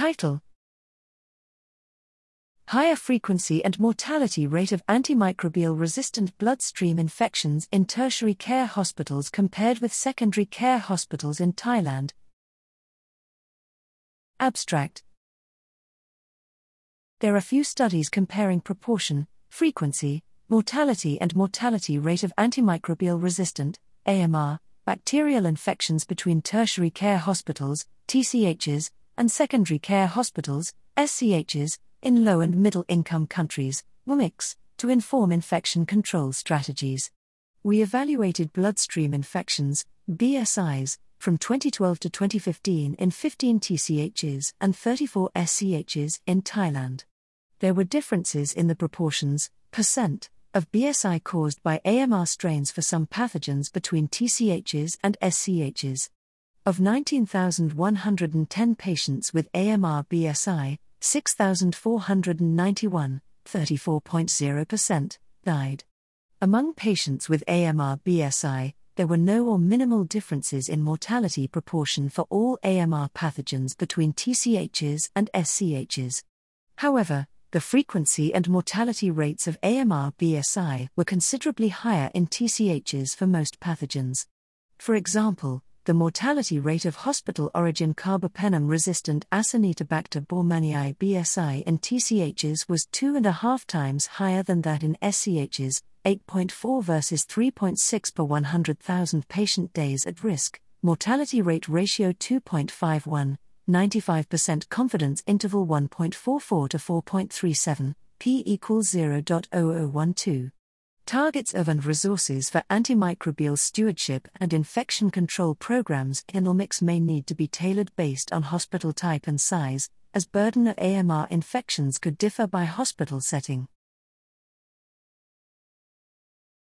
Title Higher frequency and mortality rate of antimicrobial resistant bloodstream infections in tertiary care hospitals compared with secondary care hospitals in Thailand. Abstract There are few studies comparing proportion, frequency, mortality, and mortality rate of antimicrobial resistant AMR bacterial infections between tertiary care hospitals, TCHs, and secondary care hospitals, SCHs, in low and middle income countries, LMICs, to inform infection control strategies. We evaluated bloodstream infections, BSIs, from 2012 to 2015 in 15 TCHs and 34 SCHs in Thailand. There were differences in the proportions, percent, of BSI caused by AMR strains for some pathogens between TCHs and SCHs. Of 19,110 patients with AMR BSI, 6,491, 34.0%, died. Among patients with AMR BSI, there were no or minimal differences in mortality proportion for all AMR pathogens between TCHs and SCHs. However, the frequency and mortality rates of AMR BSI were considerably higher in TCHs for most pathogens. For example, the mortality rate of hospital origin carbapenem resistant Acinetobacter baumannii BSI in TCHs was two and a half times higher than that in SCHs, 8.4 versus 3.6 per 100,000 patient days at risk, mortality rate ratio 2.51, 95% confidence interval 1.44 to 4.37, p equals 0.0012. Targets of and resources for antimicrobial stewardship and infection control programs in LMICs may need to be tailored based on hospital type and size, as burden of AMR infections could differ by hospital setting.